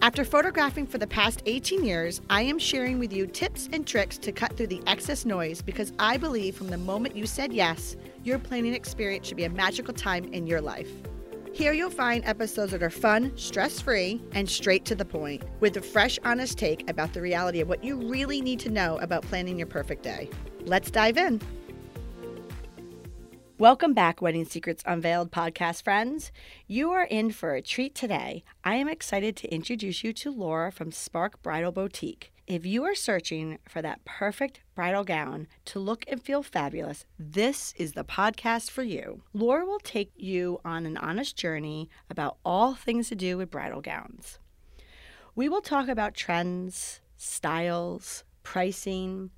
After photographing for the past 18 years, I am sharing with you tips and tricks to cut through the excess noise because I believe from the moment you said yes, your planning experience should be a magical time in your life. Here you'll find episodes that are fun, stress free, and straight to the point, with a fresh, honest take about the reality of what you really need to know about planning your perfect day. Let's dive in. Welcome back, Wedding Secrets Unveiled podcast friends. You are in for a treat today. I am excited to introduce you to Laura from Spark Bridal Boutique. If you are searching for that perfect bridal gown to look and feel fabulous, this is the podcast for you. Laura will take you on an honest journey about all things to do with bridal gowns. We will talk about trends, styles, pricing,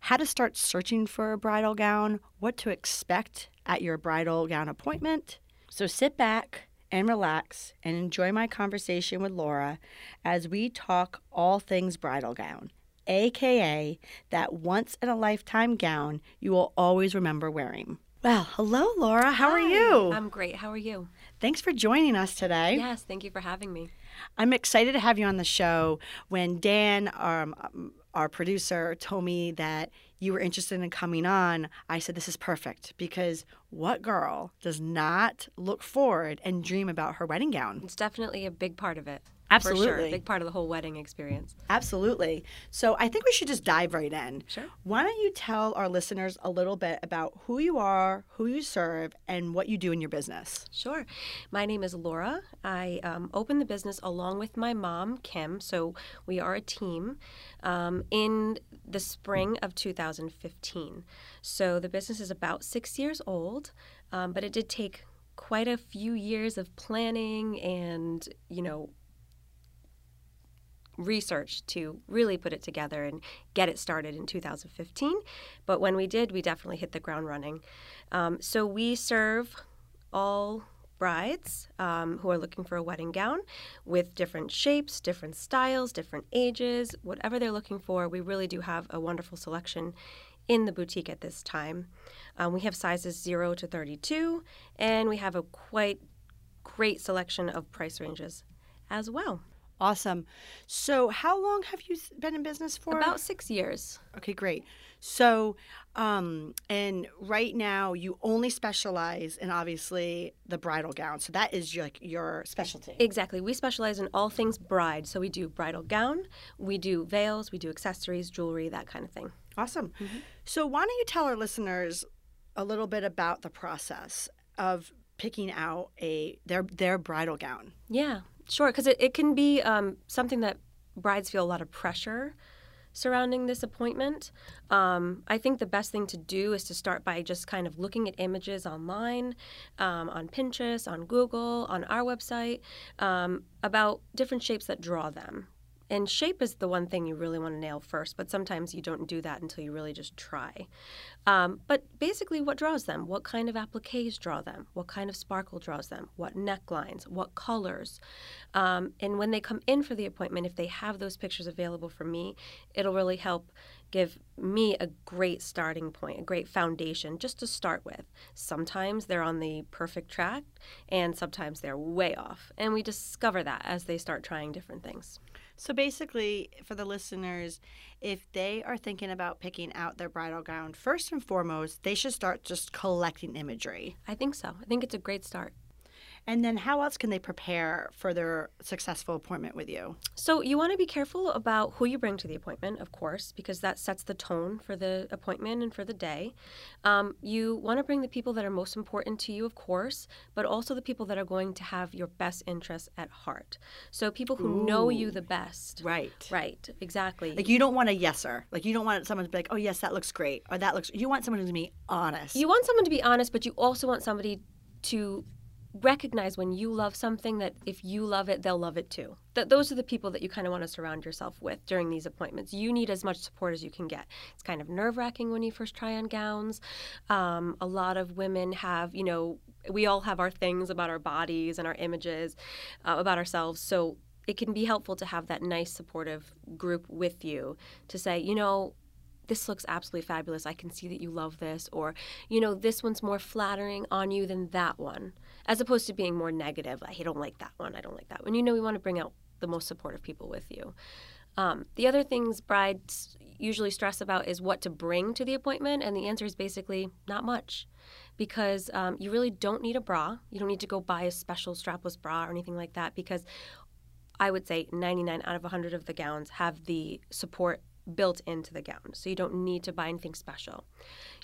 how to start searching for a bridal gown, what to expect at your bridal gown appointment. So sit back and relax and enjoy my conversation with Laura as we talk all things bridal gown, aka that once in a lifetime gown you will always remember wearing. Well, hello, Laura. How Hi, are you? I'm great. How are you? Thanks for joining us today. Yes, thank you for having me. I'm excited to have you on the show. When Dan, um, our producer, told me that you were interested in coming on, I said, This is perfect because what girl does not look forward and dream about her wedding gown? It's definitely a big part of it. Absolutely. Sure. A big part of the whole wedding experience. Absolutely. So I think we should just dive right in. Sure. Why don't you tell our listeners a little bit about who you are, who you serve, and what you do in your business? Sure. My name is Laura. I um, opened the business along with my mom, Kim. So we are a team um, in the spring of 2015. So the business is about six years old, um, but it did take quite a few years of planning and, you know, research to really put it together and get it started in 2015. But when we did, we definitely hit the ground running. Um, so we serve all brides um, who are looking for a wedding gown with different shapes, different styles, different ages, whatever they're looking for. We really do have a wonderful selection in the boutique at this time. Um, we have sizes 0 to 32, and we have a quite great selection of price ranges as well. Awesome. So, how long have you been in business for? About six years. Okay, great. So, um, and right now you only specialize in obviously the bridal gown. So that is your, like your specialty. Exactly. We specialize in all things bride. So we do bridal gown, we do veils, we do accessories, jewelry, that kind of thing. Awesome. Mm-hmm. So why don't you tell our listeners a little bit about the process of picking out a their their bridal gown? Yeah, sure. Because it, it can be um, something that brides feel a lot of pressure surrounding this appointment. Um, I think the best thing to do is to start by just kind of looking at images online, um, on Pinterest, on Google, on our website, um, about different shapes that draw them and shape is the one thing you really want to nail first, but sometimes you don't do that until you really just try. Um, but basically, what draws them? What kind of appliques draw them? What kind of sparkle draws them? What necklines? What colors? Um, and when they come in for the appointment, if they have those pictures available for me, it'll really help give me a great starting point, a great foundation just to start with. Sometimes they're on the perfect track, and sometimes they're way off. And we discover that as they start trying different things. So basically, for the listeners, if they are thinking about picking out their bridal gown, first and foremost, they should start just collecting imagery. I think so. I think it's a great start. And then how else can they prepare for their successful appointment with you? So you want to be careful about who you bring to the appointment, of course, because that sets the tone for the appointment and for the day. Um, you want to bring the people that are most important to you, of course, but also the people that are going to have your best interests at heart. So people who Ooh. know you the best. Right. Right. Exactly. Like you don't want a yeser. Like you don't want someone to be like, oh yes, that looks great, or that looks. You want someone to be honest. You want someone to be honest, but you also want somebody to recognize when you love something that if you love it, they'll love it too. That those are the people that you kind of want to surround yourself with during these appointments. You need as much support as you can get. It's kind of nerve wracking when you first try on gowns. Um, a lot of women have, you know, we all have our things about our bodies and our images uh, about ourselves. So it can be helpful to have that nice supportive group with you to say, you know, this looks absolutely fabulous. I can see that you love this. Or, you know, this one's more flattering on you than that one, as opposed to being more negative. I don't like that one. I don't like that one. You know, we want to bring out the most supportive people with you. Um, the other things brides usually stress about is what to bring to the appointment, and the answer is basically not much because um, you really don't need a bra. You don't need to go buy a special strapless bra or anything like that because I would say 99 out of 100 of the gowns have the support built into the gown. So you don't need to buy anything special.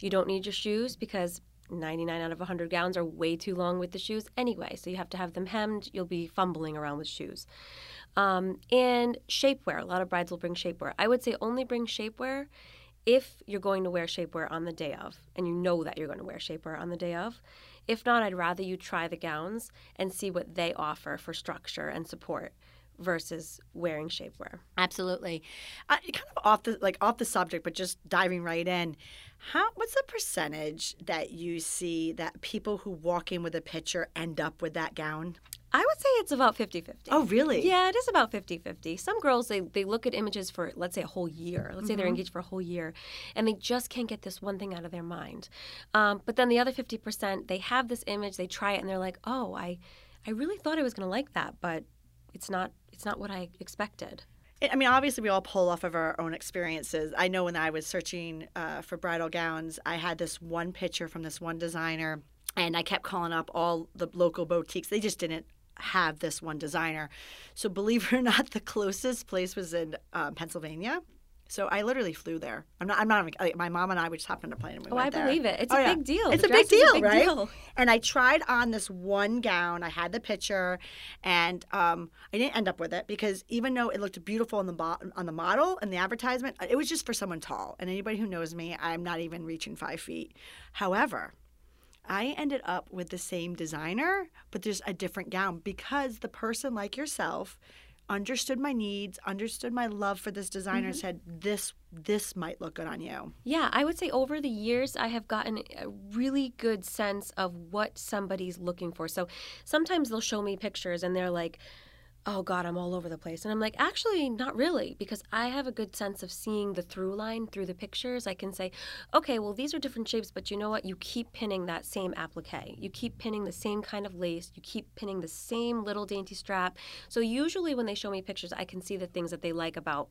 You don't need your shoes because 99 out of 100 gowns are way too long with the shoes anyway. So you have to have them hemmed. You'll be fumbling around with shoes. Um, and shapewear. A lot of brides will bring shapewear. I would say only bring shapewear if you're going to wear shapewear on the day of and you know that you're going to wear shapewear on the day of. If not, I'd rather you try the gowns and see what they offer for structure and support versus wearing shapewear. Absolutely. Uh, kind of off the like off the subject, but just diving right in. How what's the percentage that you see that people who walk in with a picture end up with that gown? I would say it's about 50 50. Oh, really? Yeah, it is about 50 50. Some girls, they, they look at images for, let's say, a whole year. Let's mm-hmm. say they're mm-hmm. engaged for a whole year, and they just can't get this one thing out of their mind. Um, but then the other 50%, they have this image, they try it, and they're like, oh, I, I really thought I was going to like that, but it's not it's not what I expected. I mean, obviously, we all pull off of our own experiences. I know when I was searching uh, for bridal gowns, I had this one picture from this one designer, and I kept calling up all the local boutiques. They just didn't have this one designer. So, believe it or not, the closest place was in uh, Pennsylvania. So I literally flew there. I'm not. I'm not. Like, my mom and I we just hopped on a plane and we oh, went I believe it. It's oh, a yeah. big deal. It's a big deal, a big right? Deal. And I tried on this one gown. I had the picture, and um, I didn't end up with it because even though it looked beautiful on the bo- on the model and the advertisement, it was just for someone tall. And anybody who knows me, I'm not even reaching five feet. However. I ended up with the same designer, but there's a different gown because the person like yourself understood my needs, understood my love for this designer, mm-hmm. said this this might look good on you. Yeah, I would say over the years I have gotten a really good sense of what somebody's looking for. So sometimes they'll show me pictures and they're like oh god i'm all over the place. And i'm like actually not really because i have a good sense of seeing the through line through the pictures. I can say okay well these are different shapes but you know what? You keep pinning that same applique. You keep pinning the same kind of lace. You keep pinning the same little dainty strap. So usually when they show me pictures i can see the things that they like about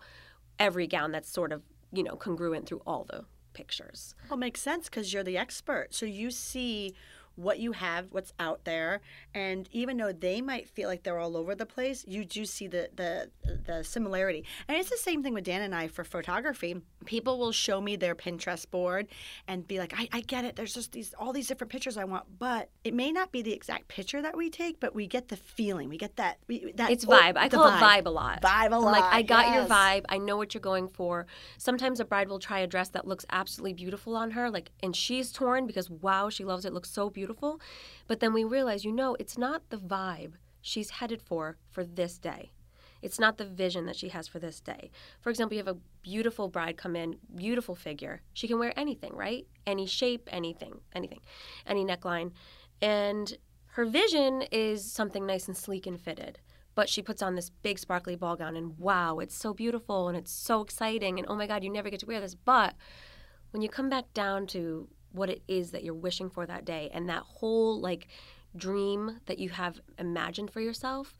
every gown that's sort of you know congruent through all the pictures. Well makes sense because you're the expert. So you see what you have, what's out there, and even though they might feel like they're all over the place, you do see the the the similarity. And it's the same thing with Dan and I for photography. People will show me their Pinterest board and be like, I, I get it. There's just these all these different pictures I want, but it may not be the exact picture that we take, but we get the feeling. We get that we, that it's vibe. I call vibe. it vibe a lot. Vibe a lot. like I got yes. your vibe. I know what you're going for. Sometimes a bride will try a dress that looks absolutely beautiful on her, like, and she's torn because wow, she loves it. Looks so beautiful. But then we realize, you know, it's not the vibe she's headed for for this day. It's not the vision that she has for this day. For example, you have a beautiful bride come in, beautiful figure. She can wear anything, right? Any shape, anything, anything, any neckline. And her vision is something nice and sleek and fitted. But she puts on this big sparkly ball gown, and wow, it's so beautiful and it's so exciting. And oh my God, you never get to wear this. But when you come back down to what it is that you're wishing for that day and that whole like dream that you have imagined for yourself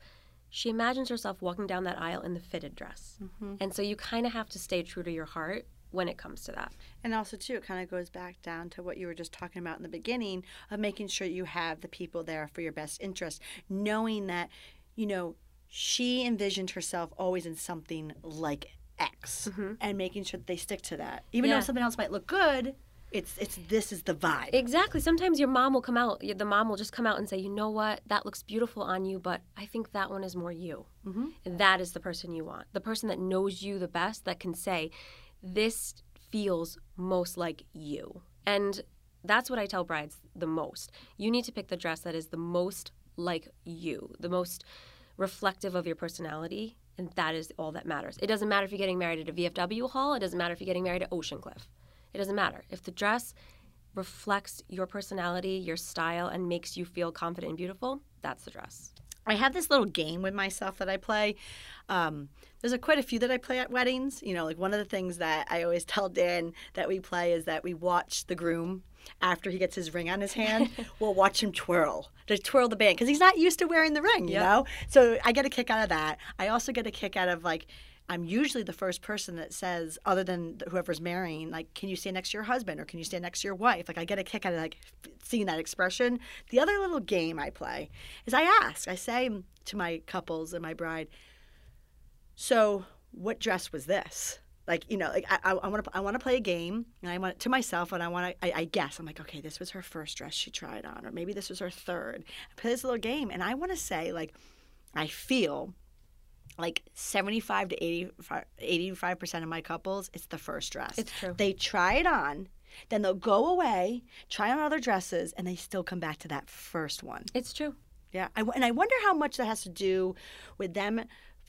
she imagines herself walking down that aisle in the fitted dress mm-hmm. and so you kind of have to stay true to your heart when it comes to that and also too it kind of goes back down to what you were just talking about in the beginning of making sure you have the people there for your best interest knowing that you know she envisioned herself always in something like X mm-hmm. and making sure that they stick to that. Even yeah. though something else might look good, it's it's this is the vibe. Exactly. Sometimes your mom will come out. The mom will just come out and say, "You know what? That looks beautiful on you, but I think that one is more you. Mm-hmm. That is the person you want. The person that knows you the best, that can say, "This feels most like you." And that's what I tell brides the most. You need to pick the dress that is the most like you, the most reflective of your personality, and that is all that matters. It doesn't matter if you're getting married at a VFW hall, it doesn't matter if you're getting married at Ocean Cliff. It doesn't matter. If the dress reflects your personality, your style, and makes you feel confident and beautiful, that's the dress. I have this little game with myself that I play. Um, there's a, quite a few that I play at weddings. You know, like one of the things that I always tell Dan that we play is that we watch the groom after he gets his ring on his hand. we'll watch him twirl, to twirl the band because he's not used to wearing the ring. You Yep. know, so I get a kick out of that. I also get a kick out of like. I'm usually the first person that says, other than whoever's marrying, like, can you stand next to your husband or can you stand next to your wife? Like, I get a kick out of like seeing that expression. The other little game I play is I ask, I say to my couples and my bride, so what dress was this? Like you know, like I, want to I want to play a game, and I want to to myself, and I want to I, I guess I'm like, okay, this was her first dress she tried on, or maybe this was her third. I play this little game, and I want to say like, I feel like 75 to 85 85% of my couples, it's the first dress. It's true. They try it on, then they'll go away, try on other dresses, and they still come back to that first one. It's true. Yeah, I, and I wonder how much that has to do with them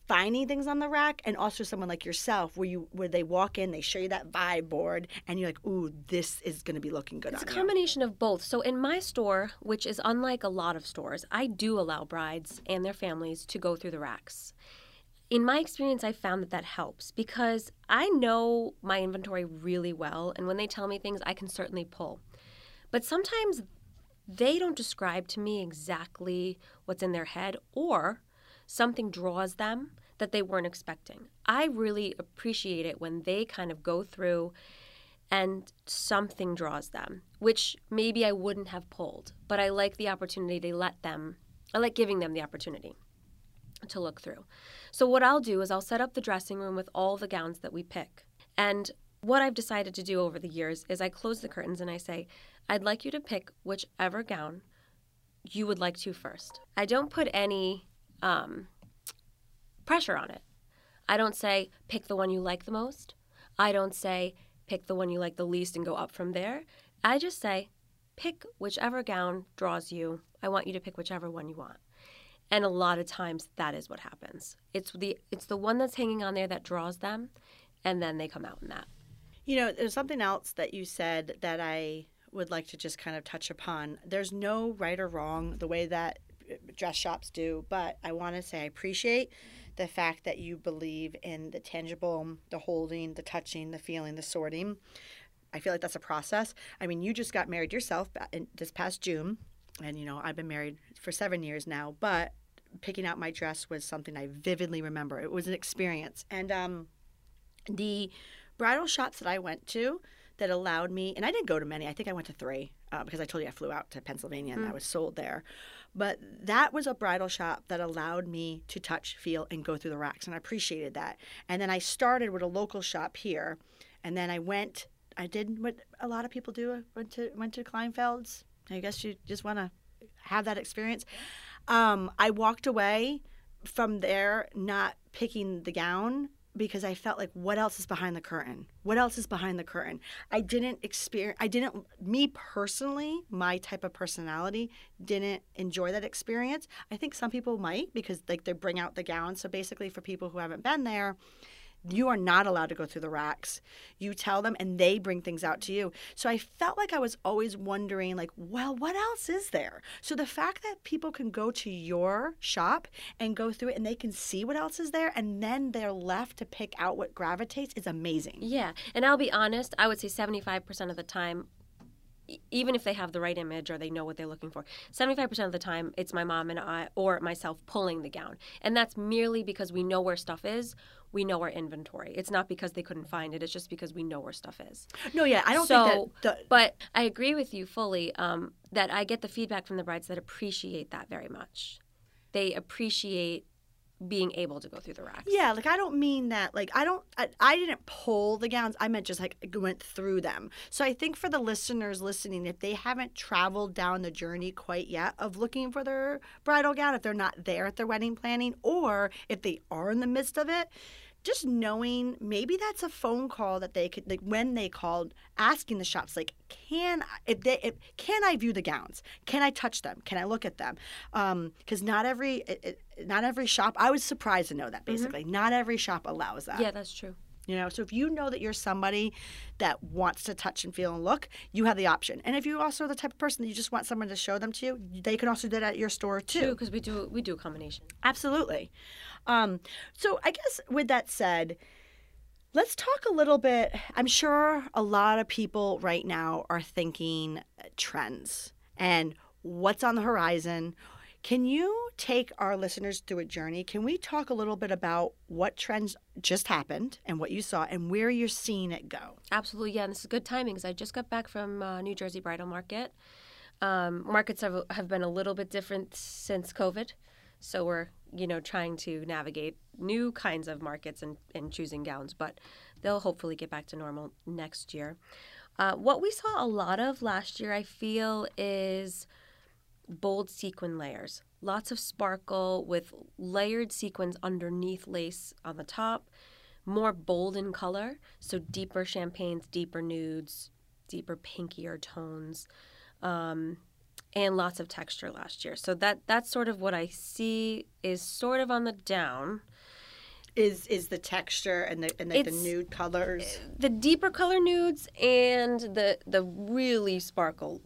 finding things on the rack, and also someone like yourself, where you where they walk in, they show you that vibe board, and you're like, "Ooh, this is going to be looking good It's a on you." combination of both. So in my store, which is unlike a lot of stores, I do allow brides and their families to go through the racks. In my experience, I found that that helps because I know my inventory really well, and when they tell me things, I can certainly pull. But sometimes they don't describe to me exactly what's in their head, or something draws them that they weren't expecting. I really appreciate it when they kind of go through and something draws them, which maybe I wouldn't have pulled, but I like the opportunity to let them, I like giving them the opportunity to look through. So, what I'll do is I'll set up the dressing room with all the gowns that we pick. And what I've decided to do over the years is I close the curtains and I say, I'd like you to pick whichever gown you would like to first. I don't put any um, pressure on it. I don't say, pick the one you like the most. I don't say, pick the one you like the least and go up from there. I just say, pick whichever gown draws you. I want you to pick whichever one you want. And a lot of times that is what happens. It's the it's the one that's hanging on there that draws them and then they come out in that. You know, there's something else that you said that I would like to just kind of touch upon. There's no right or wrong the way that uh, dress shops do, but I want to say I appreciate the fact that you believe in the tangible, the holding, the touching, the feeling, the sorting. I feel like that's a process. I mean, you just got married yourself this past June, and you know, I've been married for seven years now, but picking out my dress was something I vividly remember. It was an experience. And um, the bridal shops that I went to that allowed me, and I didn't go to many, I think I went to three uh, because I told you I flew out to Pennsylvania and I was sold there. But that was a bridal shop that allowed me to touch, feel, and go through the racks, and I appreciated that. And then I started with a local shop here, and then I went. I did what a lot of people do, went to went to Kleinfeld's. I guess you just want to have that experience. Um, I walked away from there not picking the gown because I felt like what else is behind the curtain? What else is behind the curtain? I didn't experience I didn't me personally, my type of personality didn't enjoy that experience. I think some people might because like they bring out the gown. So basically for people who haven't been there, you are not allowed to go through the racks. You tell them and they bring things out to you. So I felt like I was always wondering like, well, what else is there? So the fact that people can go to your shop and go through it and they can see what else is there and then they're left to pick out what gravitates is amazing. Yeah, and I'll be honest, I would say 75% of the time even if they have the right image or they know what they're looking for 75% of the time it's my mom and i or myself pulling the gown. And that's merely because we know where stuff is. We know our inventory. It's not because they couldn't find it. It's just because we know where stuff is. No, yeah, I don't so, think that the, but I agree with you fully um, that I get the feedback from the brides that appreciate that very much. They appreciate being able to go through the racks. Yeah, like I don't mean that. Like I don't. I, I didn't pull the gowns. I meant just like went through them. So I think for the listeners listening, if they haven't traveled down the journey quite yet of looking for their bridal gown, if they're not there at their wedding planning, or if they are in the midst of it, just knowing maybe that's a phone call that they could like when they called asking the shops like can I- if they if, can I view the gowns? Can I touch them? Can I look at them? Um, because not every it, it, not every shop I was surprised to know that mm-hmm. basically. Not every shop allows that. Yeah, that's true. You know, so if you know that you're somebody that wants to touch and feel and look, you have the option. And if you also are the type of person that you just want someone to show them to you, they can also do that at your store too. because we do we do a combination. Absolutely. Um, so I guess with that said, let's talk a little bit. I'm sure a lot of people right now are thinking trends and what's on the horizon. Can you take our listeners through a journey? Can we talk a little bit about what trends just happened and what you saw and where you're seeing it go? Absolutely, yeah. And this is good timing because I just got back from uh, New Jersey Bridal Market. Um, markets have, have been a little bit different since COVID, so we're you know trying to navigate new kinds of markets and, and choosing gowns, but they'll hopefully get back to normal next year. Uh, what we saw a lot of last year, I feel, is bold sequin layers. Lots of sparkle with layered sequins underneath lace on the top. More bold in color, so deeper champagnes, deeper nudes, deeper pinkier tones, um, and lots of texture last year. So that that's sort of what I see is sort of on the down. Is is the texture and the and the, the nude colors? the deeper color nudes and the the really sparkle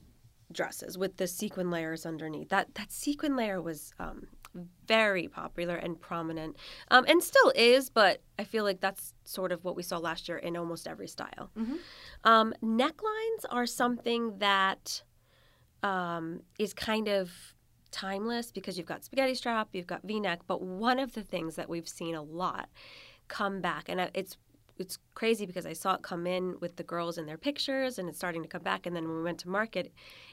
dresses with the sequin layers underneath. That that sequin layer was um, very popular and prominent, um, and still is. But I feel like that's sort of what we saw last year in almost every style. Mhm. Um, necklines are something that um, is kind of timeless because you've got spaghetti strap, you've got V-neck, but one of the things that we've seen a lot come back, and it's it's crazy because I saw it come in with the girls in their pictures, and it's starting to come back. And then when we went to market,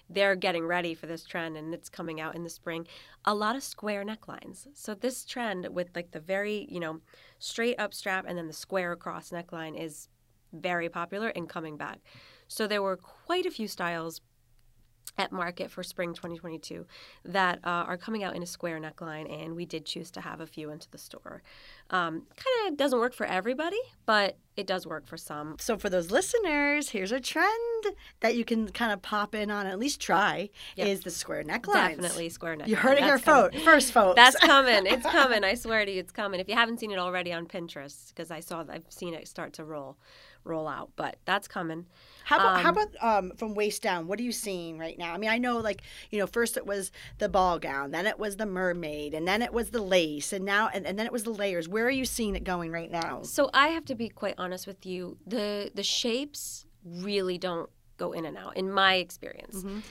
they're getting ready for this trend, and it's coming out in the spring. A lot of square necklines. So this trend with like the very you know straight up strap and then the square across neckline is very popular and coming back. So there were quite a few styles at market for spring 2022 that uh, are coming out in a square neckline, and we did choose to have a few into the store. Um, kind of doesn't work for everybody, but it does work for some. So for those listeners, here's a trend that you can kind of pop in on, at least try, Yep. is the square neckline. Definitely square neckline. You heard it here fo- first, folks. That's coming. It's coming. I swear to you, it's coming. If you haven't seen it already on Pinterest, because I saw, I've seen it start to roll, roll out. But that's coming. How about how Um, about um, from waist down? What are you seeing right now? I mean, I know like you know, first it was the ball gown, then it was the mermaid, and then it was the lace, and now and, and then it was the layers. Where are you seeing it going right now? So I have to be quite honest with you. The the shapes really don't go in and out in my experience. Mhm.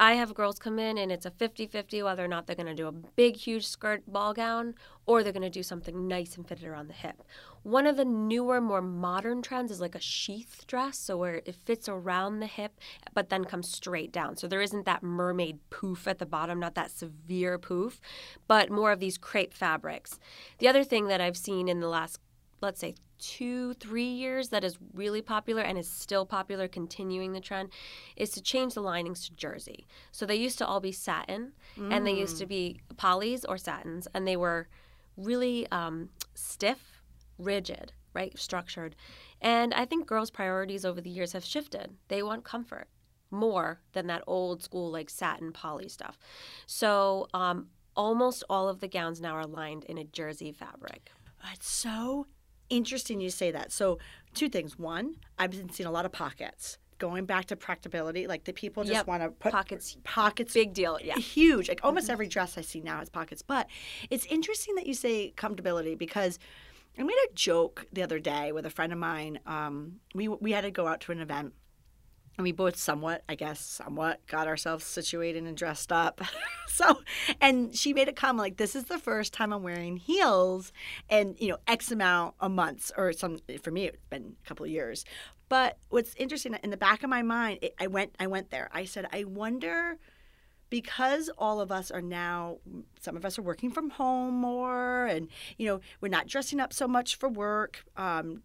I have girls come in and it's a 50-50 whether or not they're going to do a big huge skirt ball gown or they're going to do something nice and fitted around the hip. One of the newer more modern trends is like a sheath dress so where it fits around the hip but then comes straight down. So there isn't that mermaid poof at the bottom, not that severe poof, but more of these crepe fabrics. The other thing that I've seen in the last let's say two, three years that is really popular and is still popular, continuing the trend, is to change the linings to jersey. So they used to all be satin and they used to be polys or satins, and they were really um, stiff, rigid, right? Structured. And I think girls' priorities over the years have shifted. They want comfort more than that old school, like satin poly stuff. So um, almost all of the gowns now are lined in a jersey fabric. It's so interesting you say that. So two things. One, I've been seeing a lot of pockets. Going back to practicability, like the people just Yep. want to put Pockets, pockets big deal. Yeah. huge. Like almost every dress I see now has pockets. But it's interesting that you say comfortability because I made a joke the other day with a friend of mine. Um, we we had to go out to an event. And we both somewhat, I guess, somewhat got ourselves situated and dressed up. so, and she made a comment like, "This is the first time I'm wearing heels, and you know, X amount of months, or some. For me, it's been a couple of years. But what's interesting in the back of my mind, it, I went, I went there. I said, I wonder because all of us are now some of us are working from home more and you know we're not dressing up so much for work um,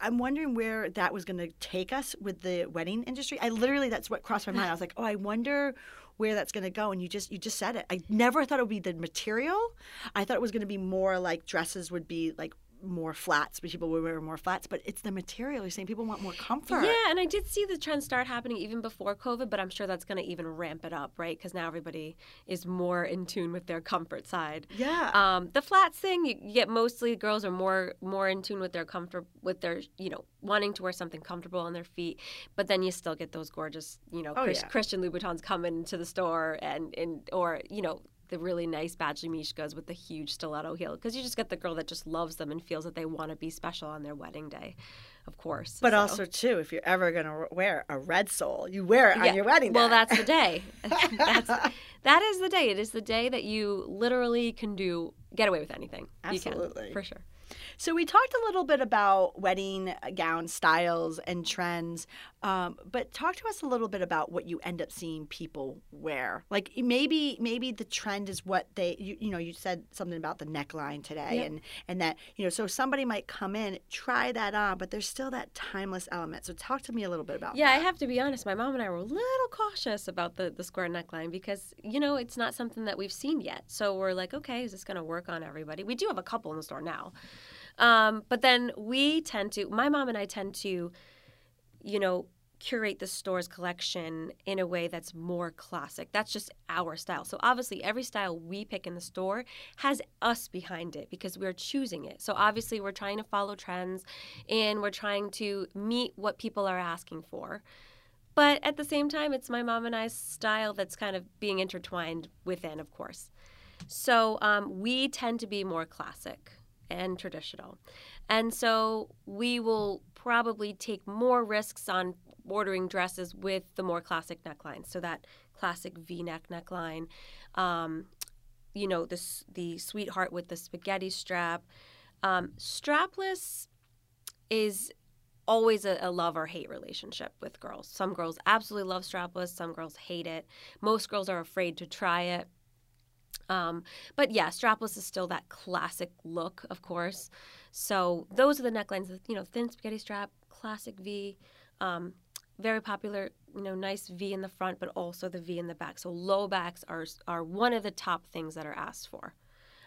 i'm wondering where that was going to take us with the wedding industry. I literally that's what crossed my mind. I was like oh i wonder where that's going to go. And you just you just said it. I never thought it would be the material. I thought it was going to be more like dresses would be like more flats, but people will wear more flats. But it's the material. You're saying people want more comfort. Yeah, and I did see the trend start happening even before COVID, but I'm sure that's going to even ramp it up, right? Because now everybody is more in tune with their comfort side. Yeah. Um, the flats thing, you, you get mostly girls are more more in tune with their comfort, with their you know wanting to wear something comfortable on their feet, but then you still get those gorgeous you know Oh, Chris, yeah. Christian Louboutins coming to the store and and or you know. The really nice Badgley Mischkas with the huge stiletto heel, because you just get the girl that just loves them and feels that they want to be special on their wedding day, of course. but So- also too, if you're ever gonna wear a red sole, you wear it Yeah. on your wedding day. Well, that's the day. that's, that is the day. It is the day that you literally can do get away with anything. You Absolutely. can, for sure. So we talked a little bit about wedding gown styles and trends, um, but talk to us a little bit about what you end up seeing people wear. Like maybe maybe the trend is what they you, you know you said something about the neckline today, Yep. and and that you know so somebody might come in try that on, but there's still that timeless element. So talk to me a little bit about Yeah, I have to be honest. My mom and I were a little cautious about the, the square neckline because, you know, it's not something that we've seen yet. So we're like, okay, is this going to work on everybody? We do have a couple in the store now. Um, but then we tend to, my mom and I tend to, you know, curate the store's collection in a way that's more classic. That's just our style. So obviously every style we pick in the store has us behind it because we're choosing it. So obviously we're trying to follow trends and we're trying to meet what people are asking for. But at the same time, it's my mom and I's style that's kind of being intertwined within, of course. So um, we tend to be more classic and traditional. And so we will probably take more risks on ordering dresses with the more classic neckline. So that classic V neck neckline, um, you know, this, the sweetheart with the spaghetti strap. Um, strapless is always a, a love or hate relationship with girls. Some girls absolutely love strapless, some girls hate it. Most girls are afraid to try it. Um, but yeah, strapless is still that classic look, of course. So those are the necklines, you know, thin spaghetti strap, classic V, um, very popular, you know, nice V in the front, but also the V in the back. So low backs are are one of the top things that are asked for.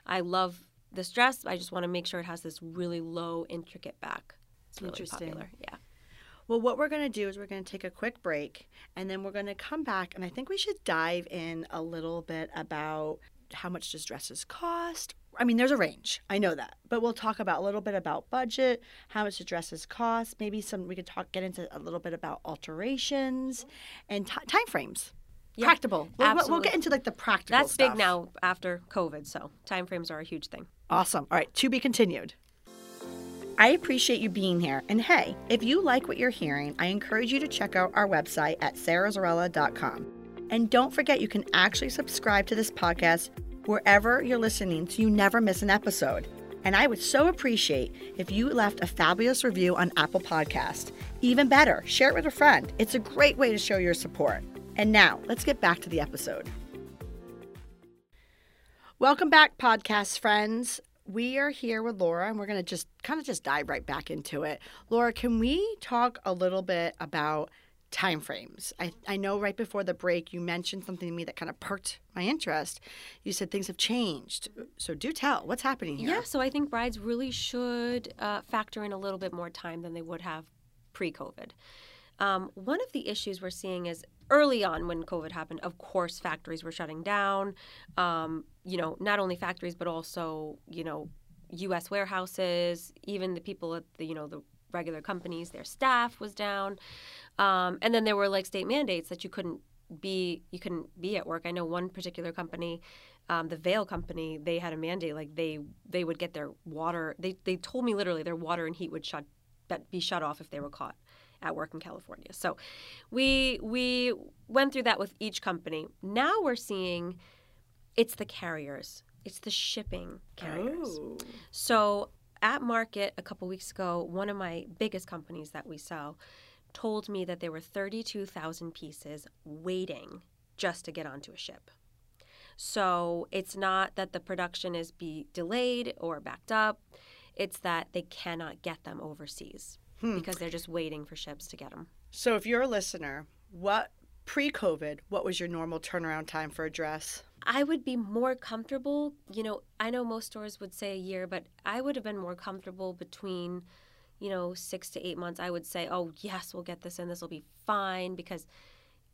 I love this dress. I just want to make sure it has this really low, intricate back. It's really Interesting. popular. Yeah. Well, what we're going to do is we're going to take a quick break and then we're going to come back. And I think we should dive in a little bit about how much does dresses cost. I mean, there's a range. I know that. But we'll talk about a little bit about budget, how much the dresses cost. Maybe some, we could talk, get into a little bit about alterations and ti time frames. Yeah, Practical. We'll, we'll- we'll get into like the practical That's stuff. big now after COVID, so time frames are a huge thing. Awesome. All right, to be continued. I appreciate you being here. And hey, if you like what you're hearing, I encourage you to check out our website at sarahzarella.com. And don't forget, you can actually subscribe to this podcast wherever you're listening so you never miss an episode. And I would so appreciate if you left a fabulous review on Apple Podcast. Even better, share it with a friend. It's a great way to show your support. And now, let's get back to the episode. Welcome back, podcast friends. We are here with Laura, and we're going to just kind of just dive right back into it. Laura, can we talk a little bit about timeframes? I, I know right before the break you mentioned something to me that kind of perked my interest. You said things have changed. So do tell, what's happening here? Yeah, so I think brides really should uh, factor in a little bit more time than they would have pre COVID. Um, one of the issues we're seeing is early on when COVID happened, of course, factories were shutting down. Um, you know, not only factories, but also, you know, U.S. warehouses, even the people at the, you know, the regular companies, their staff was down. Um, and then there were like state mandates that you couldn't be you couldn't be at work. I know one particular company, um, the Vale company, they had a mandate like they they would get their water. They they told me literally their water and heat would shut that be shut off if they were caught at work in California. So we we went through that with each company. Now we're seeing it's the carriers. It's the shipping carriers. Oh. So at market a couple weeks ago, one of my biggest companies that we sell told me that there were 32,000 pieces waiting just to get onto a ship. So it's not that the production is be delayed or backed up. It's that they cannot get them overseas Hmm. because they're just waiting for ships to get them. So if you're a listener, what pre-COVID, what was your normal turnaround time for a dress? I would be more comfortable. You know, I know most stores would say a year, but I would have been more comfortable between, you know, six to eight months. I would say, oh, yes, we'll get this in. This will be fine. Because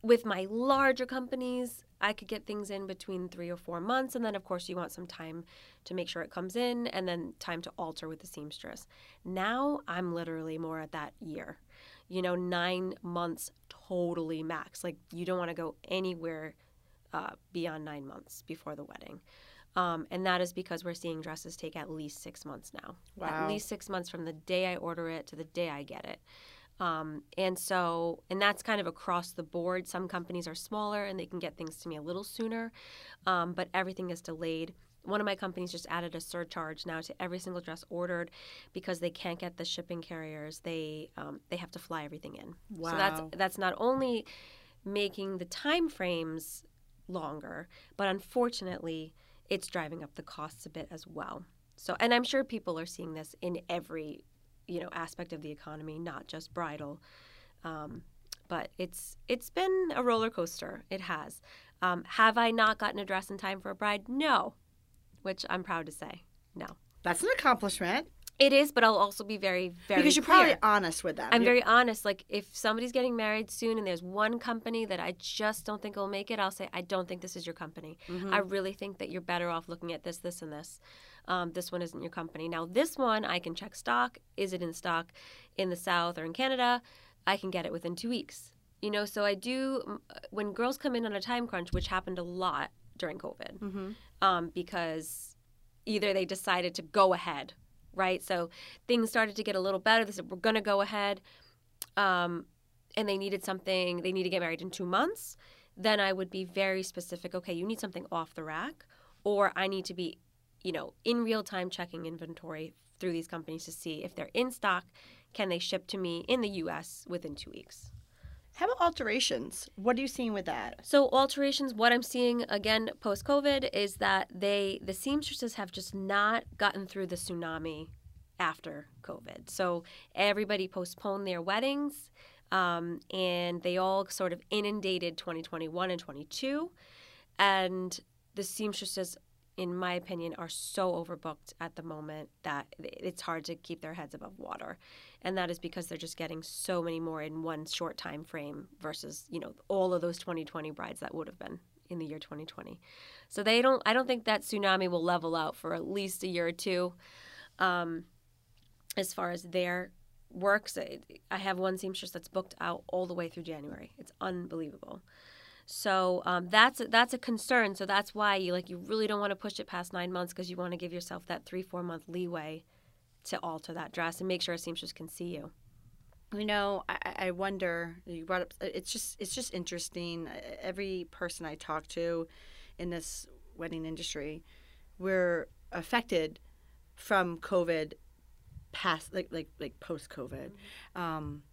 with my larger companies, I could get things in between three or four months. And then, of course, you want some time to make sure it comes in and then time to alter with the seamstress. Now I'm literally more at that year. You know, nine months totally max. Like, you don't want to go anywhere uh, beyond nine months before the wedding. Um, and that is because we're seeing dresses take at least six months now. Wow. At least six months from the day I order it to the day I get it. Um, and so, and that's kind of across the board. Some companies are smaller and they can get things to me a little sooner, um, but everything is delayed. One of my companies just added a surcharge now to every single dress ordered because they can't get the shipping carriers. They um, they have to fly everything in. Wow. So that's that's not only making the time frames longer, but unfortunately, it's driving up the costs a bit as well. So, and I'm sure people are seeing this in every, you know, aspect of the economy, not just bridal. Um, but it's it's been a roller coaster. It has. Um, have I not gotten a dress in time for a bride? No, which I'm proud to say. No, That's an accomplishment it is. But I'll also be very very because you're clear. probably honest with them. I'm You're- very honest. Like, if somebody's getting married soon and there's one company that I just don't think will make it, I'll say, I don't think this is your company. Mm-hmm. I really think that you're better off looking at this, this, and this. Um, this one isn't your company. Now, this one, I can check stock. Is it in stock in the South or in Canada? I can get it within two weeks. You know, so I do, when girls come in on a time crunch, which happened a lot during COVID, Mm-hmm. um, because either they decided to go ahead, right? So things started to get a little better. They said, we're going to go ahead. Um, and they needed something, they need to get married in two months. Then I would be very specific. Okay, you need something off the rack, or I need to be, you know, in real time checking inventory through these companies to see if they're in stock. Can they ship to me in the US within two weeks? How about alterations? What are you seeing with that? So alterations, what I'm seeing again post COVID is that they the seamstresses have just not gotten through the tsunami after COVID. So everybody postponed their weddings, um, and they all sort of inundated 2021 and 22, and the seamstresses. In my opinion, are so overbooked at the moment that it's hard to keep their heads above water, and that is because they're just getting so many more in one short time frame versus you know all of those 2020 brides that would have been in the year 2020 so they don't i don't think that tsunami will level out for at least a year or two. Um, as far as their works I- i have one seamstress that's booked out all the way through january. It's unbelievable so um, that's that's a concern so that's why you like you really don't want to push it past nine months because you want to give yourself that three four month leeway to alter that dress and make sure a seamstress can see you You know, I, I wonder. You brought up. It's just it's just interesting. Every person I talk to in this wedding industry, we're affected from COVID, past like like like post COVID. Um,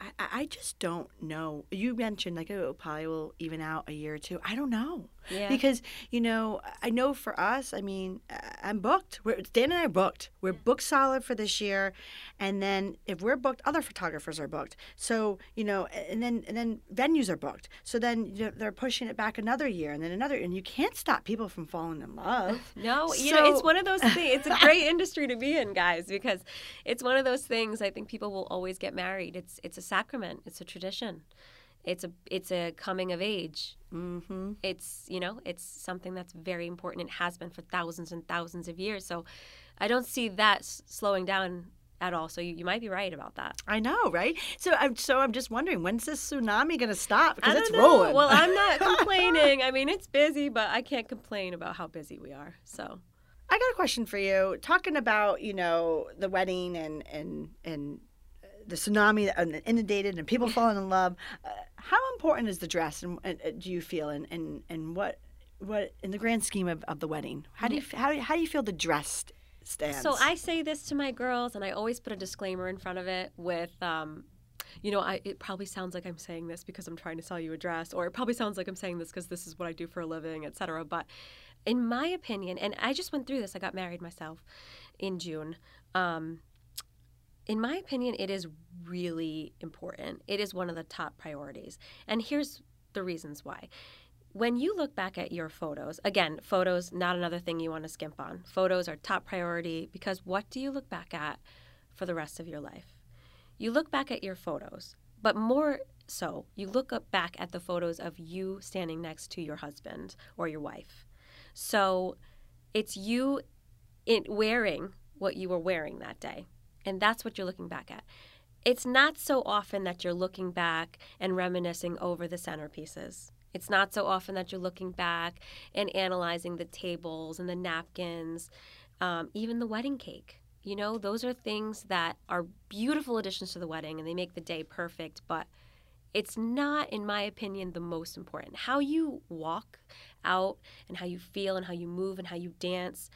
I, I just don't know. You mentioned like oh, probably will even out a year or two. I don't know yeah because you know I know for us. I mean, I'm booked. We're, Dan and I are booked. We're booked solid for this year, and then if we're booked, other photographers are booked. So you know, and then and then venues are booked. So then you know, they're pushing it back another year, and then another, and you can't stop people from falling in love. No, you know, it's one of those things. It's a great industry to be in, guys, because it's one of those things. I think people will always get married. It's it's a sacrament. It's a tradition. It's a it's a coming of age. Mm-hmm. It's you know it's something that's very important. It has been for thousands and thousands of years. So I don't see that s- slowing down at all. So you, you might be right about that. I know, right? So I'm so I'm just wondering when's this tsunami going to stop? Because it's know. rolling. Well, I'm not complaining. I mean, it's busy, but I can't complain about how busy we are. So. I got a question for you. Talking about you know the wedding and and and the tsunami and inundated and people falling in love. Uh, how important is the dress and, and uh, do you feel and, and and what what in the grand scheme of, of the wedding? How do you how do you- how do you feel the dress stands? So I say this to my girls, and I always put a disclaimer in front of it with, um, you know, I, it probably sounds like I'm saying this because I'm trying to sell you a dress, or it probably sounds like I'm saying this because this is what I do for a living, etc. But in my opinion, and I just went through this, I got married myself in June. Um, in my opinion, it is really important. It is one of the top priorities. And here's the reasons why. when you look back at your photos, again, photos, not another thing you want to skimp on. Photos are top priority because what do you look back at for the rest of your life? You look back at your photos, but more so, you look up back at the photos of you standing next to your husband or your wife. So it's you in wearing what you were wearing that day. And that's what you're looking back at. It's not so often that you're looking back and reminiscing over the centerpieces. It's not so often that you're looking back and analyzing the tables and the napkins, um, even the wedding cake. You know, those are things that are beautiful additions to the wedding and they make the day perfect, but it's not, in my opinion, the most important. How you walk out and how you feel and how you move and how you dance,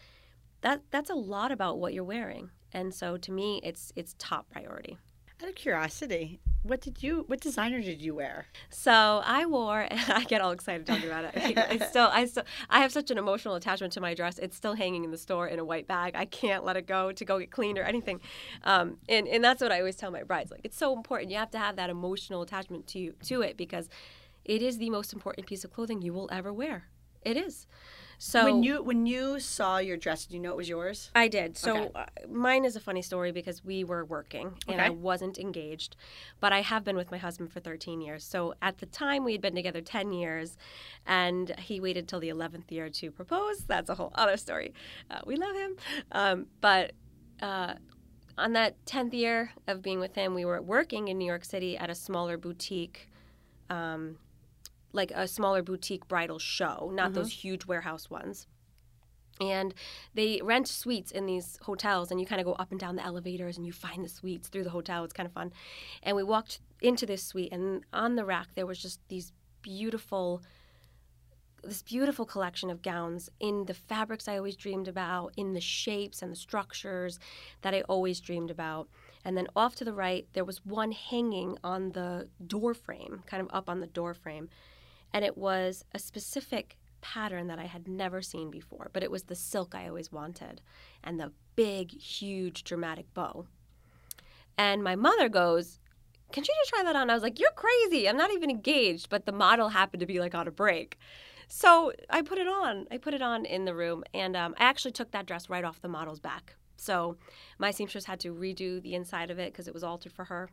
that that's a lot about what you're wearing. And so to me, it's it's top priority. Out of curiosity, what did you? What designer did you wear? So I wore. I get all excited talking about it. I still, I still, I have such an emotional attachment to my dress. It's still hanging in the store in a white bag. I can't let it go to go get cleaned or anything. Um, and and that's what I always tell my brides. Like it's so important. You have to have that emotional attachment to to it because it is the most important piece of clothing you will ever wear. It is. So when you when you saw your dress, did you know it was yours? I did. So Okay. uh, mine is a funny story because we were working and I wasn't engaged, but I have been with my husband for 13 years. So at the time we had been together 10 years, and he waited till the 11th year to propose. That's a whole other story. Uh, we love him, um, but. Uh, on that 10th year of being with him, we were working in New York City at a smaller boutique um, like a smaller boutique bridal show, not mm-hmm. those huge warehouse ones. And they rent suites in these hotels, and you kind of go up and down the elevators and you find the suites through the hotel. It's kind of fun. And we walked into this suite, and on the rack, there was just these beautiful this beautiful collection of gowns in the fabrics I always dreamed about, in the shapes and the structures that I always dreamed about. And then off to the right, there was one hanging on the door frame, kind of up on the door frame. And it was a specific pattern that I had never seen before, but it was the silk I always wanted and the big, huge, dramatic bow. And my mother goes, Can you just try that on? I was like, You're crazy. I'm not even engaged. But the model happened to be like on a break. So I put it on. I put it on in the room, and um, I actually took that dress right off the model's back. So my seamstress had to redo the inside of it because it was altered for her.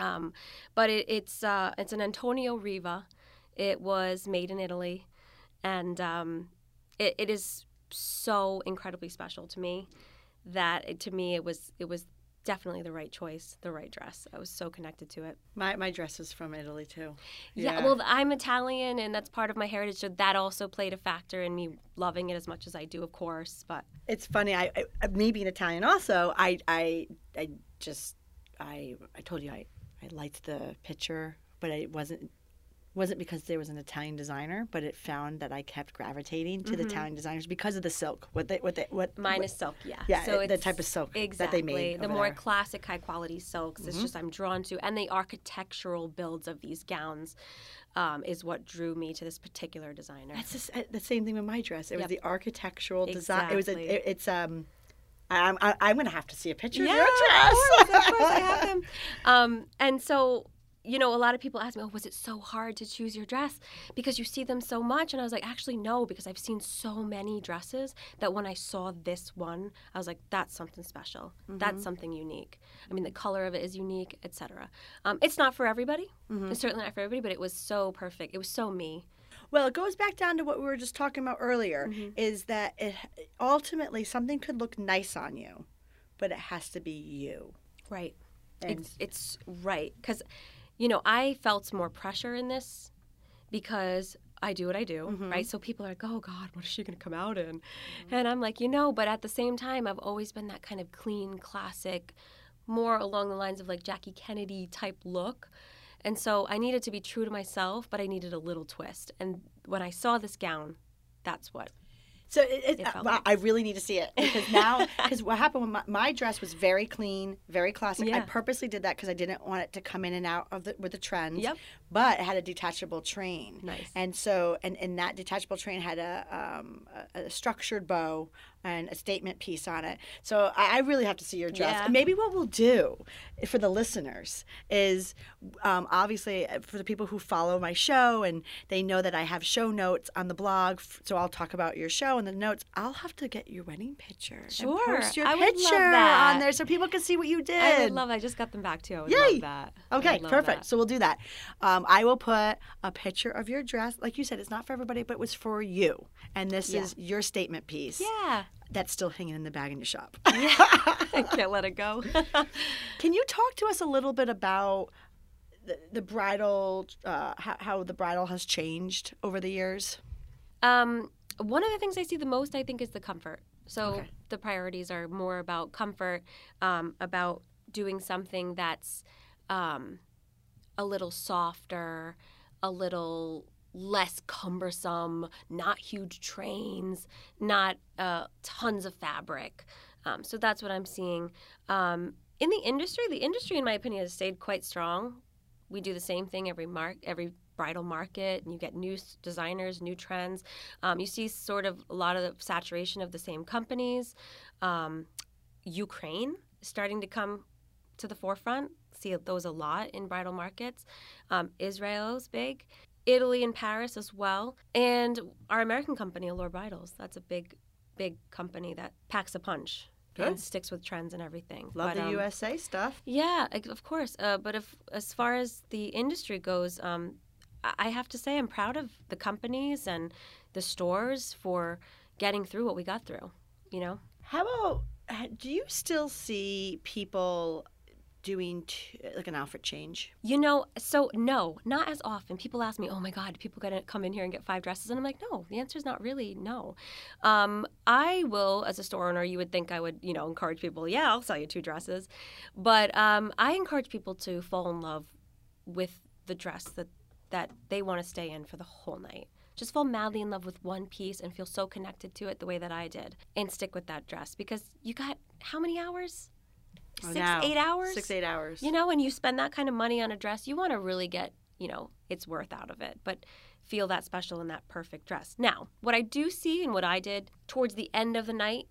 Um, but it, it's uh, it's an Antonio Riva. It was made in Italy, and um, it, it is so incredibly special to me that it, to me it was it was definitely the right choice, the right dress. I was so connected to it. My my dress is from Italy too. Yeah, well, I'm Italian, and that's part of my heritage. So that also played a factor in me loving it as much as I do, of course. But it's funny. I, I me being Italian also. I I I just I I told you I I liked the picture, but it wasn't wasn't because there was an Italian designer, but it found that I kept gravitating to the Italian designers because of the silk. What they what they what mine what, is silk, yeah. yeah so the it's type of silk exactly that they made the more there. classic, high quality silks. It's just I'm drawn to, and the architectural builds of these gowns um, is what drew me to this particular designer. That's the s- the same thing with my dress. It was the architectural design. It was a, it, it's um. I'm I, I'm gonna have to see a picture yeah, of your dress. Of course, of course, I have them. Um, and so, you know, a lot of people ask me, "Oh, was it so hard to choose your dress because you see them so much?" And I was like, "Actually, no, because I've seen so many dresses that when I saw this one, I was like, that's something special. That's mm-hmm. something unique. I mean, the color of it is unique, etc. Um, it's not for everybody. Mm-hmm. It's certainly not for everybody, but it was so perfect. It was so me. Well, it goes back down to what we were just talking about earlier mm-hmm. is that it ultimately something could look nice on you, but it has to be you. Right. And- It's it's right because, you know, I felt more pressure in this because I do what I do, Mm-hmm. right? So people are like, "Oh God, what is she going to come out in?" And I'm like, you know, but at the same time, I've always been that kind of clean, classic, more along the lines of like Jackie Kennedy type look. And so I needed to be true to myself, but I needed a little twist. And when I saw this gown, that's what. So it, it, It felt I- like- I really need to see it because now, because what happened when my, my dress was very clean, very classic. I purposely did that because I didn't want it to come in and out of the with the trend. Yep. But it had a detachable train. Nice. And so, and, and that detachable train had a um, a, a structured bow and a statement piece on it. So I, I really have to see your dress. Yeah. Maybe what we'll do for the listeners is um, obviously uh, for the people who follow my show and they know that I have show notes on the blog. So I'll talk about your show and the notes. I'll have to get your wedding picture. Sure. Post your I picture that. on there so people can see what you did. I would love. I just got them back too. I would Yay. love that. Okay, perfect. that. So we'll do that. Um, I will put a picture of your dress. Like you said, it's not for everybody, but it was for you. And this Yeah. is your statement piece Yeah. that's still hanging in the bag in your shop. Yeah. I can't let it go. Can you talk to us a little bit about the, the bridal, uh, how, how the bridal has changed over the years? Um, one of the things I see the most, I think, is the comfort. So Okay. the priorities are more about comfort, um, about doing something that's um, a little softer, a little less cumbersome, not huge trains, not uh, tons of fabric. Um, so that's what I'm seeing. Um, in the industry, the industry, in my opinion, has stayed quite strong. We do the same thing every mark, every bridal market, and you get new designers, new trends. Um, you see sort of a lot of saturation of the same companies. Um, Ukraine starting to come to the forefront. See those a lot in bridal markets. Um, Israel's big. Italy and Paris as well. And our American company, Allure Bridals, that's a big, big company that packs a punch and Good. sticks with trends and everything. Love But, the um, USA stuff. yeah, of course. Uh, but if as far as the industry goes, um, I have to say I'm proud of the companies and the stores for getting through what we got through. You know, How about, do you still see people doing t- like an outfit change? you know. So no, not as often. People ask me, "Oh my God, people gonna come in here and get five dresses?" And I'm like, "No, the answer is not really no." Um, I will, as a store owner, you would think I would, you know, encourage people. Yeah, I'll sell you two dresses, but um, I encourage people to fall in love with the dress that that they want to stay in for the whole night. Just fall madly in love with one piece and feel so connected to it the way that I did, and stick with that dress because you got how many hours? Oh, Six, eight hours. Six, eight hours. You know, when you spend that kind of money on a dress, you want to really get, you know, its worth out of it, but feel that special in that perfect dress. Now, what I do see and what I did towards the end of the night,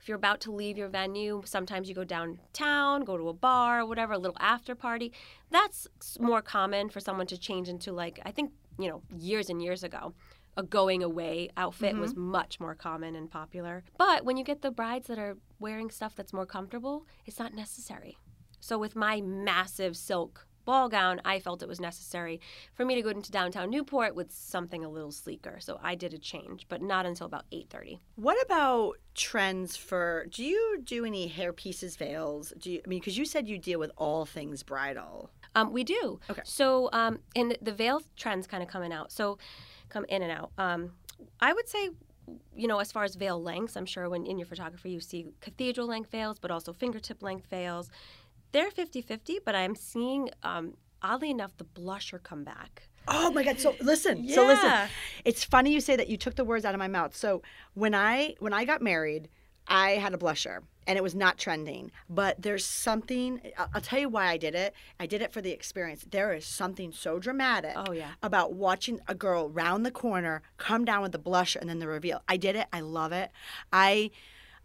if you're about to leave your venue, sometimes you go downtown, go to a bar, whatever, a little after party. That's more common for someone to change into, like, I think, you know, years and years ago. A going away outfit was much more common and popular. But when you get the brides that are wearing stuff that's more comfortable, it's not necessary. So with my massive silk ball gown, I felt it was necessary for me to go into downtown Newport with something a little sleeker. So I did a change, but not until about 8:30. What about trends for? Do you do any hair pieces, veils? Do you? I mean, because you said you deal with all things bridal. Um, we do. Okay. So um, and the veil trends kind of coming out. So come in and out. Um, I would say. You know, as far as veil lengths, I'm sure when in your photography you see cathedral length veils, but also fingertip length veils. They're 50 50, but I'm seeing, um, oddly enough, the blusher come back. Oh my God! So listen. So listen. It's funny you say that. You took the words out of my mouth. So when I when I got married, I had a blusher, and it was not trending. But there's something. I'll, tell you why I did it. I did it for the experience. There is something so dramatic. Oh, yeah. About watching a girl round the corner come down with the blusher and then the reveal. I did it. I love it. I,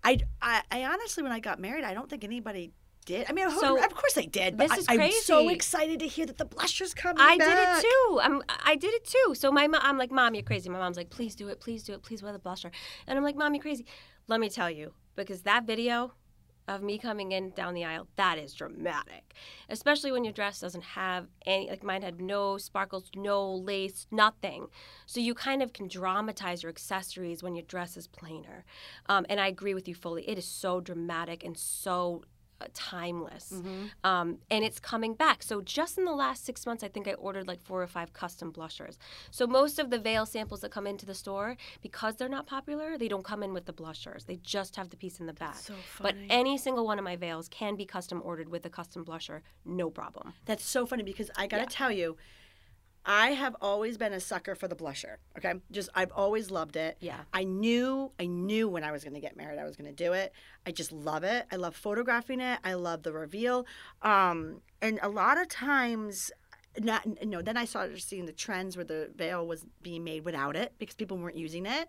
I, I, I honestly, when I got married, I don't think anybody. Did I mean? So, of course they did. But this is I, I'm so excited to hear that the blusher's coming. I did it too. I'm, I did it too. So my mom, I'm like, Mom, you're crazy. My mom's like, Please do it. Please do it. Please wear the blusher. And I'm like, Mom, you're crazy. Let me tell you, because that video of me coming in down the aisle, that is dramatic. Especially when your dress doesn't have any, like mine had no sparkles, no lace, nothing. So you kind of can dramatize your accessories when your dress is plainer. Um, and I agree with you fully. It is so dramatic and so timeless. Um, and it's coming back. So just in the last six months, I think I ordered like four or five custom blushers. So most of the veil samples that come into the store, because they're not popular, they don't come in with the blushers. They just have the piece in the back. so But any single one of my veils can be custom ordered with a custom blusher, no problem. That's so funny because I gotta Yeah. tell you, I have always been a sucker for the blusher. Okay, just I've always loved it. Yeah. I knew I knew when I was gonna get married I was gonna do it. I just love it. I love photographing it. I love the reveal. Um, and a lot of times. Not no. Then I started seeing the trends where the veil was being made without it because people weren't using it.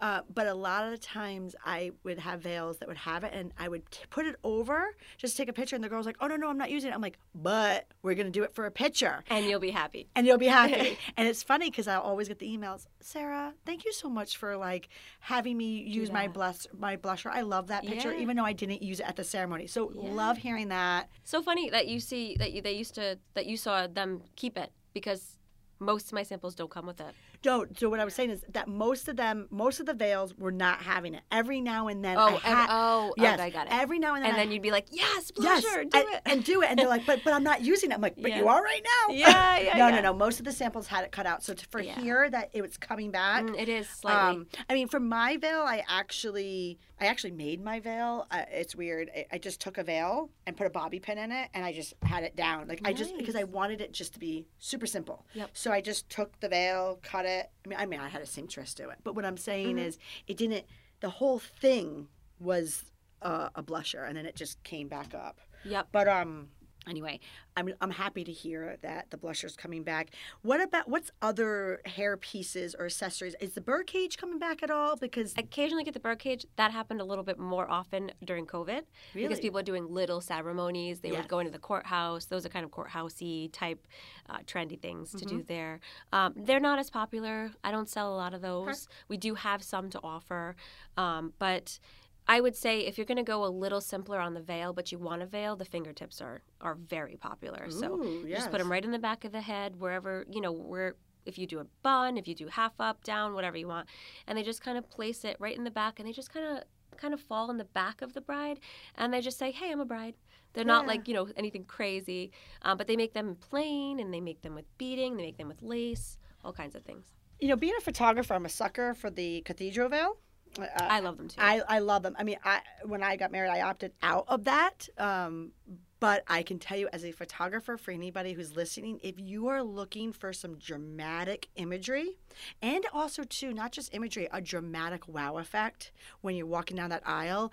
Uh, but a lot of the times I would have veils that would have it and I would t- put it over, just take a picture, and the girl's like, oh, no, no, I'm not using it. I'm like, but we're going to do it for a picture. And you'll be happy. And you'll be happy. and it's funny because I always get the emails, Sarah, thank you so much for like having me use my blush, my blusher. I love that picture, Yeah. even though I didn't use it at the ceremony. So Yeah. love hearing that. So funny that you see that you they used to that you saw them keep it because most of my samples don't come with it. No, so what I was saying is that most of them, most of the veils were not having it. Every now and then, Oh, I had, oh, yes, okay, I got it. Every now and then, And then you'd be like, "Yes, yes, blusher, do and, it." and do it, and they're like, but but I'm not using it. I'm like, but Yeah. you are right now. Yeah, yeah, no, yeah. no, no. Most of the samples had it cut out. So to, for Yeah. here that it was coming back. Mm, it is slightly. Um, I mean, for my veil, I actually, I actually made my veil. Uh, it's weird. I, I just took a veil and put a bobby pin in it, and I just had it down. Like I just because I wanted it just to be super simple. Yep. So I just took the veil, cut it. I mean, I mean, I had a seamstress do it, but what I'm saying Mm-hmm. is, it didn't. The whole thing was uh, a blusher, and then it just came back up. yep. But um, anyway, I'm I'm happy to hear that the blusher's coming back. What about what's other hair pieces or accessories? Is the birdcage coming back at all? Because I occasionally get the birdcage. That happened a little bit more often during COVID Really? because people are doing little ceremonies. They Yes. would go into the courthouse. Those are kind of courthousey type, uh, trendy things to Mm-hmm. do there. Um, they're not as popular. I don't sell a lot of those. We do have some to offer, um, but. I would say if you're going to go a little simpler on the veil, but you want a veil, the fingertips are are very popular. so Ooh, you just put them right in the back of the head, wherever you know where. If you do a bun, if you do half up, down, whatever you want, and they just kind of place it right in the back, and they just kind of kind of fall in the back of the bride, and they just say, "Hey, I'm a bride." They're not like you know anything crazy, um, but they make them plain, and they make them with beading, they make them with lace, all kinds of things. you know, being a photographer, I'm a sucker for the cathedral veil. Uh, I love them too. I, I love them. I mean, I when I got married, I opted out of that. Um, but I can tell you, as a photographer, for anybody who's listening, if you are looking for some dramatic imagery, and also too, not just imagery, a dramatic wow effect when you're walking down that aisle,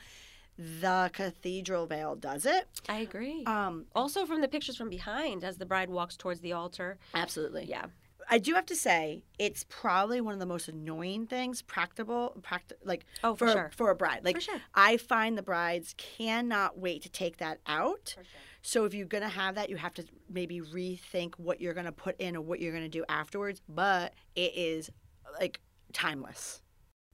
the cathedral veil does it. I agree. Um, also, from the pictures from behind as the bride walks towards the altar. absolutely. Yeah. I do have to say, it's probably one of the most annoying things, practical, practi- like Oh, for for sure. for a bride. Like For sure. I find the brides cannot wait to take that out. So if you're gonna have that, you have to maybe rethink what you're gonna put in or what you're gonna do afterwards. But it is like timeless.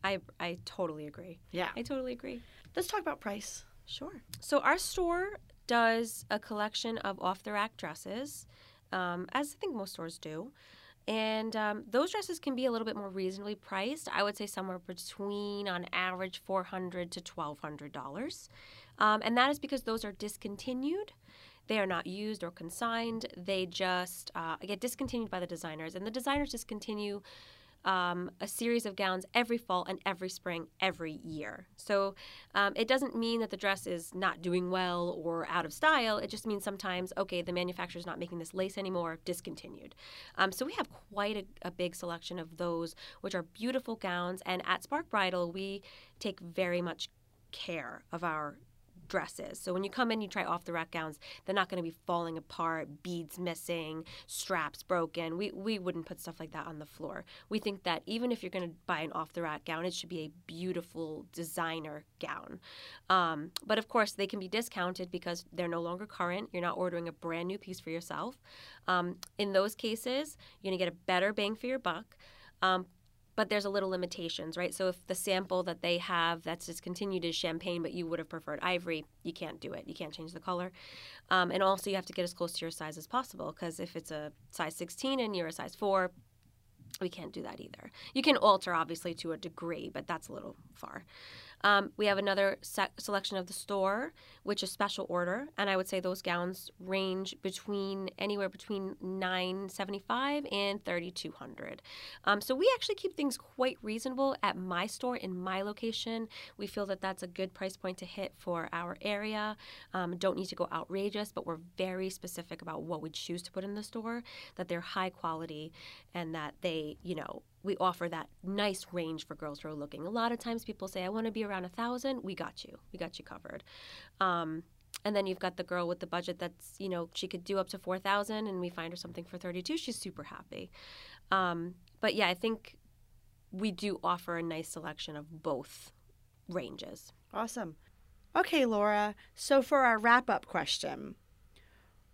I I totally agree. Yeah. I totally agree. Let's talk about price. Sure. So our store does a collection of off the rack dresses, um, as I think most stores do. And um, those dresses can be a little bit more reasonably priced. I would say somewhere between, on average, four hundred to twelve hundred dollars, um, and that is because those are discontinued. They are not used or consigned. They just uh, get discontinued by the designers, and the designers discontinue um, a series of gowns every fall and every spring every year. So um, it doesn't mean that the dress is not doing well or out of style. It just means sometimes, okay, the manufacturer's not making this lace anymore, discontinued. Um, so we have quite a, a big selection of those, which are beautiful gowns. And at Spark Bridal, we take very much care of our dresses. So when you come in, you try off the rack gowns, they're not going to be falling apart, beads missing, straps broken. We, we wouldn't put stuff like that on the floor. We think that even if you're going to buy an off the rack gown, it should be a beautiful designer gown. Um, but of course, they can be discounted because they're no longer current. You're not ordering a brand new piece for yourself. Um, in those cases, you're going to get a better bang for your buck. Um, but there's a little limitations, right? So if the sample that they have that's discontinued is champagne, but you would have preferred ivory, you can't do it. You can't change the color, um, and also you have to get as close to your size as possible because if it's a size 16 and you're a size four, we can't do that either. You can alter obviously to a degree, but that's a little far. Um, we have another se- selection of the store, which is special order, and I would say those gowns range between anywhere between nine seventy five and thirty two hundred. Um, so we actually keep things quite reasonable at my store in my location. We feel that that's a good price point to hit for our area. Um, don't need to go outrageous, but we're very specific about what we choose to put in the store. That they're high quality, and that they, you know, we offer that nice range for girls who are looking. A lot of times people say, I want to be around a thousand. We got you. We got you covered. Um, and then you've got the girl with the budget that's, you know, she could do up to 4,000 and we find her something for 32. She's super happy. Um, but yeah, I think we do offer a nice selection of both ranges. Awesome. Okay, Laura. So for our wrap up question,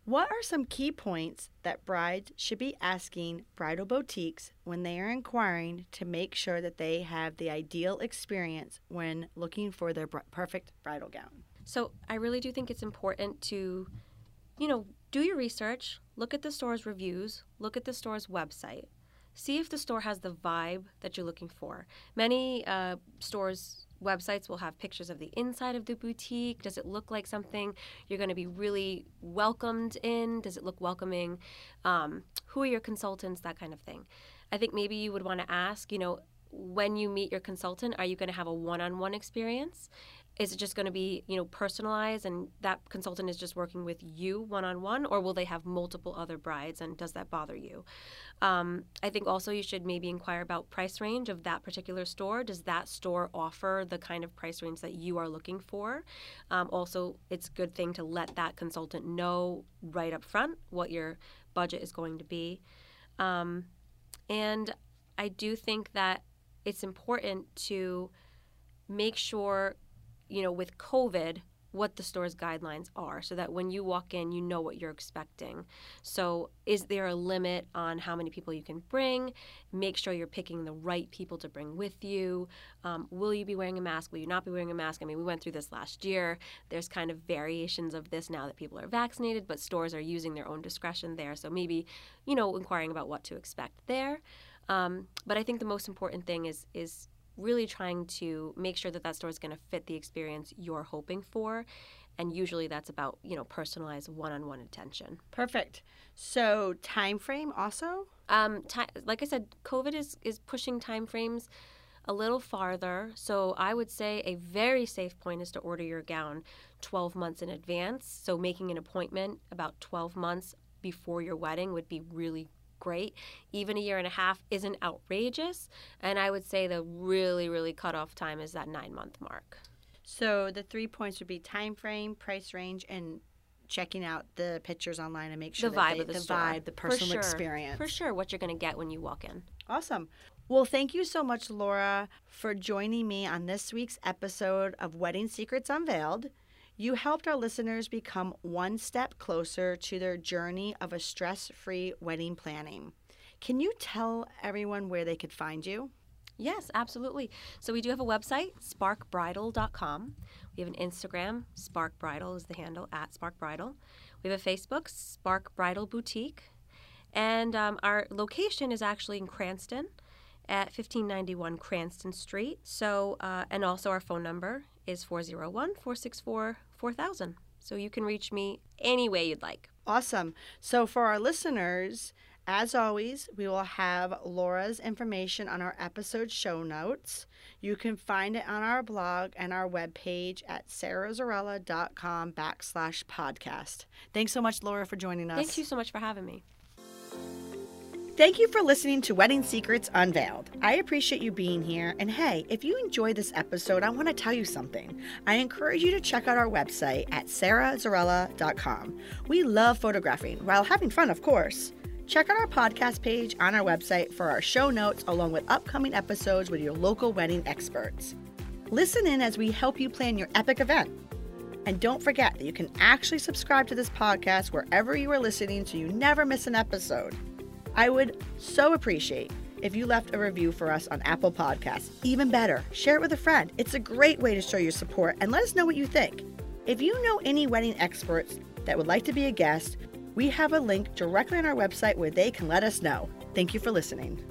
what are some key points that brides should be asking bridal boutiques when they are inquiring to make sure that they have the ideal experience when looking for their perfect bridal gown? So I really do think it's important to, you know, do your research, look at the store's reviews, look at the store's website, see if the store has the vibe that you're looking for. Many uh, stores websites will have pictures of the inside of the boutique. Does it look like something you're going to be really welcomed in? Does it look welcoming? Um, who are your consultants? That kind of thing. I think maybe you would want to ask, you know, when you meet your consultant, are you going to have a one on one experience? Is it just going to be you know personalized and that consultant is just working with you one-on-one or will they have multiple other brides and does that bother you? Um, i think also you should maybe inquire about price range of that particular store. Does that store offer the kind of price range that you are looking for? Um, also it's a good thing to let that consultant know right up front what your budget is going to be. Um, and i do think that it's important to make sure you know, with COVID, what the store's guidelines are so that when you walk in, you know what you're expecting. So, is there a limit on how many people you can bring? Make sure you're picking the right people to bring with you. Um, will you be wearing a mask? Will you not be wearing a mask? I mean, we went through this last year. There's kind of variations of this now that people are vaccinated, but stores are using their own discretion there. So, maybe, you know, inquiring about what to expect there. Um, but I think the most important thing is is really trying to make sure that that store is going to fit the experience you're hoping for. And usually that's about you know personalized one-on-one attention. Perfect. So time frame also? Um, like i said covid is is pushing time frames a little farther. So i would say a very safe point is to order your gown 12 months in advance. So making an appointment about 12 months before your wedding would be really great. Even a year and a half isn't outrageous. And I would say the really, really cutoff time is that nine month mark. So the three points would be time frame, price range, and checking out the pictures online and make sure the vibe they, of the, the store. vibe, the personal sure. experience. For sure, what you're going to get when you walk in. Awesome. Well, thank you so much, Laura, for joining me on this week's episode of Wedding Secrets Unveiled. You helped our listeners become one step closer to their journey of a stress free wedding planning. Can you tell everyone where they could find you? Yes, absolutely. So we do have a website, sparkbridal.com. We have an Instagram, Spark Bridal is the handle, at Spark Bridal. We have a Facebook, Spark Bridal Boutique. And um, our location is actually in Cranston at 1591 Cranston Street. So, uh, and also our phone number is 401 464 4000. So you can reach me any way you'd like. Awesome. So for our listeners, as always, we will have Laura's information on our episode show notes. You can find it on our blog and our webpage at sarahzarella.com backslash podcast. Thanks so much, Laura, for joining us. Thank you so much for having me. Thank you for listening to Wedding Secrets Unveiled. I appreciate you being here. And hey, if you enjoyed this episode, I want to tell you something. I encourage you to check out our website at sarahzarella.com. We love photographing while having fun, of course. Check out our podcast page on our website for our show notes along with upcoming episodes with your local wedding experts. Listen in as we help you plan your epic event. And don't forget that you can actually subscribe to this podcast wherever you are listening so you never miss an episode. I would so appreciate if you left a review for us on Apple Podcasts. Even better, share it with a friend. It's a great way to show your support and let us know what you think. If you know any wedding experts that would like to be a guest, we have a link directly on our website where they can let us know. Thank you for listening.